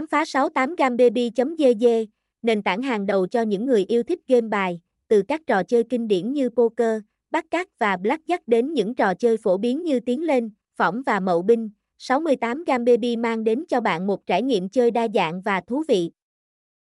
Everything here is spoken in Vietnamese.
khám phá 68gambaby.gg, nền tảng hàng đầu cho những người yêu thích game bài, từ các trò chơi kinh điển như poker, bắt cát và blackjack đến những trò chơi phổ biến như tiến lên, phỏng và mậu binh. 68 Gam Baby mang đến cho bạn một trải nghiệm chơi đa dạng và thú vị.